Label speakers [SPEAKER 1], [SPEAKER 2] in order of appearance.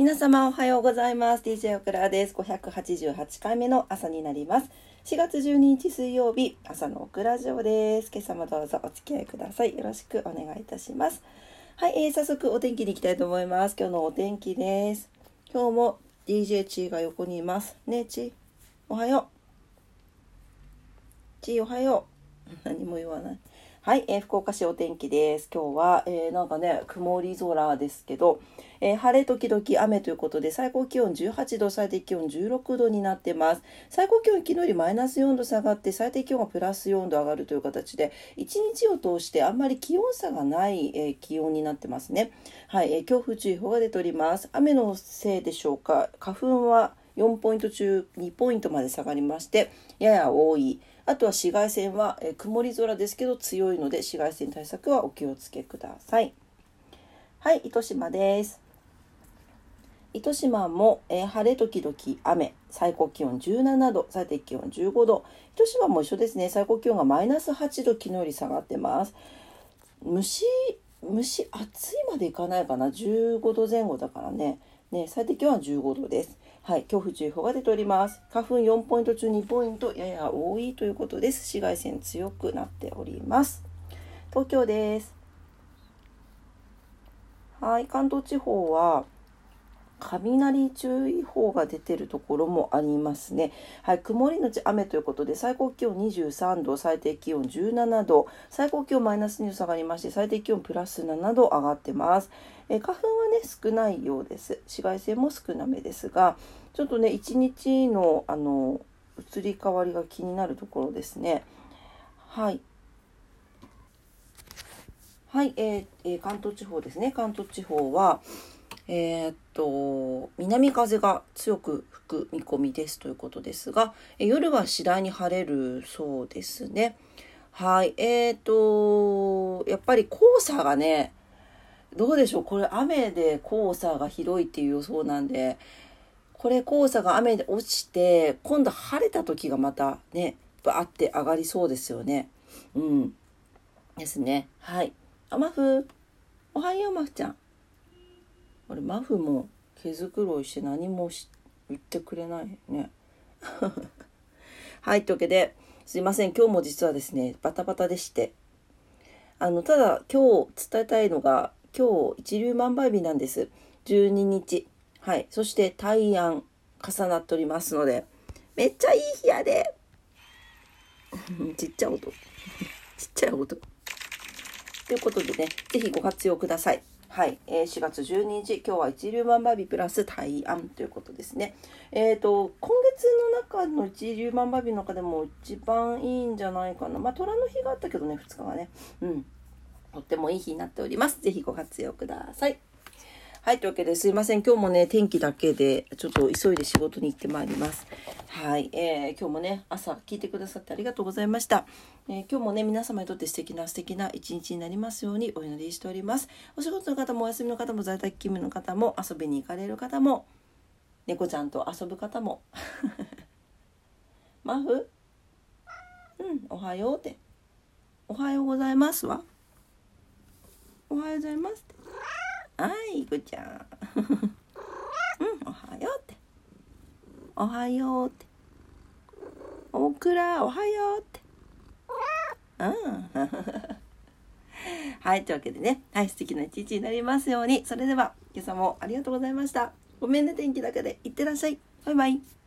[SPEAKER 1] 皆様おはようございます。DJ オクラです。588回目の朝になります。4月12日水曜日、朝のオクラジオです。今朝もどうぞお付き合いください。よろしくお願いいたします。はい、えー、早速お天気に行きたいと思います。今日のお天気です。今日も DJ チーが横にいます。ねえ、チー。おはよう。チーおはよう。何も言わない。はい、えー、福岡市お天気です。今日は、えー、なんかね、曇り空ですけど、えー、晴れ時々雨ということで、最高気温18度、最低気温16度になってます。最高気温昨日よりマイナス4度下がって、最低気温がプラス4度上がるという形で、一日を通してあんまり気温差がない、え気温になってますね。はい、え強風注意報が出ております。雨のせいでしょうか、花粉は4ポイント中2ポイントまで下がりまして、やや多い。あとは紫外線は、えー、曇り空ですけど強いので紫外線対策はお気をつけください。はい、糸島です。糸島も、えー、晴れ時々雨、最高気温17度、最低気温15度。糸島も一緒ですね。最高気温がマイナス8度、昨日より下がってます。蒸し、蒸し暑いまでいかないかな。15度前後だからね。ね、最低気温は15度です。はい、恐怖注意報が出ております。花粉4ポイント中2ポイント、やや多いということです。紫外線強くなっております。東京です。はい、関東地方は、雷注意報が出てるところもありますね。はい、曇りのち雨ということで、最高気温23度、最低気温17度、最高気温マイナス2度下がりまして、最低気温プラス7度上がってます。え花粉はね、少ないようです。紫外線も少なめですが、ちょっとね、一日の、あの、移り変わりが気になるところですね。はい。はい、えーえー、関東地方ですね。関東地方は、えー、っと、南風が強く吹く見込みですということですが、夜は次第に晴れるそうですね。はい。えー、っと、やっぱり黄砂がね、どうでしょう？これ雨で黄砂が広いっていう予想なんで、これ黄砂が雨で落ちて、今度晴れた時がまたね、バーって上がりそうですよね。うん。ですね。はい。あ、マフ、おはよう、マフちゃん。あれマフも毛づくろいして何も言ってくれないね。はい、というわけで、すいません、今日も実はですね、バタバタでして。あの、ただ今日伝えたいのが、今日一粒万倍日なんです。12日。はい。そして大安重なっておりますので、めっちゃいい日やで ちっちゃい音。ちっちゃい音。ということでね、ぜひご活用ください。はい、えー、4月12日、今日は一粒万倍日プラス大安ということですね。えっ、ー、と、今月の中の一粒万倍日の中でも一番いいんじゃないかな。まあ、虎の日があったけどね、2日はね。うん。とってもいい日になっております。ぜひご活用ください。はい。というわけですいません。今日もね、天気だけで、ちょっと急いで仕事に行ってまいります。はい。えー、今日もね、朝聞いてくださってありがとうございました。えー、今日もね、皆様にとって素敵な素敵な一日になりますようにお祈りしております。お仕事の方もお休みの方も在宅勤務の方も遊びに行かれる方も、猫ちゃんと遊ぶ方も。マフ？うん、おはようって。おはようございますわ。おはようございますって。はい、ぐちゃん。うん、おはようって。おはようって。オクラ、おはようって。うん。はい、というわけでね、はい、素敵な一日になりますように。それでは、今朝もありがとうございました。ごめんね、天気だけで。いってらっしゃい。バイバイ。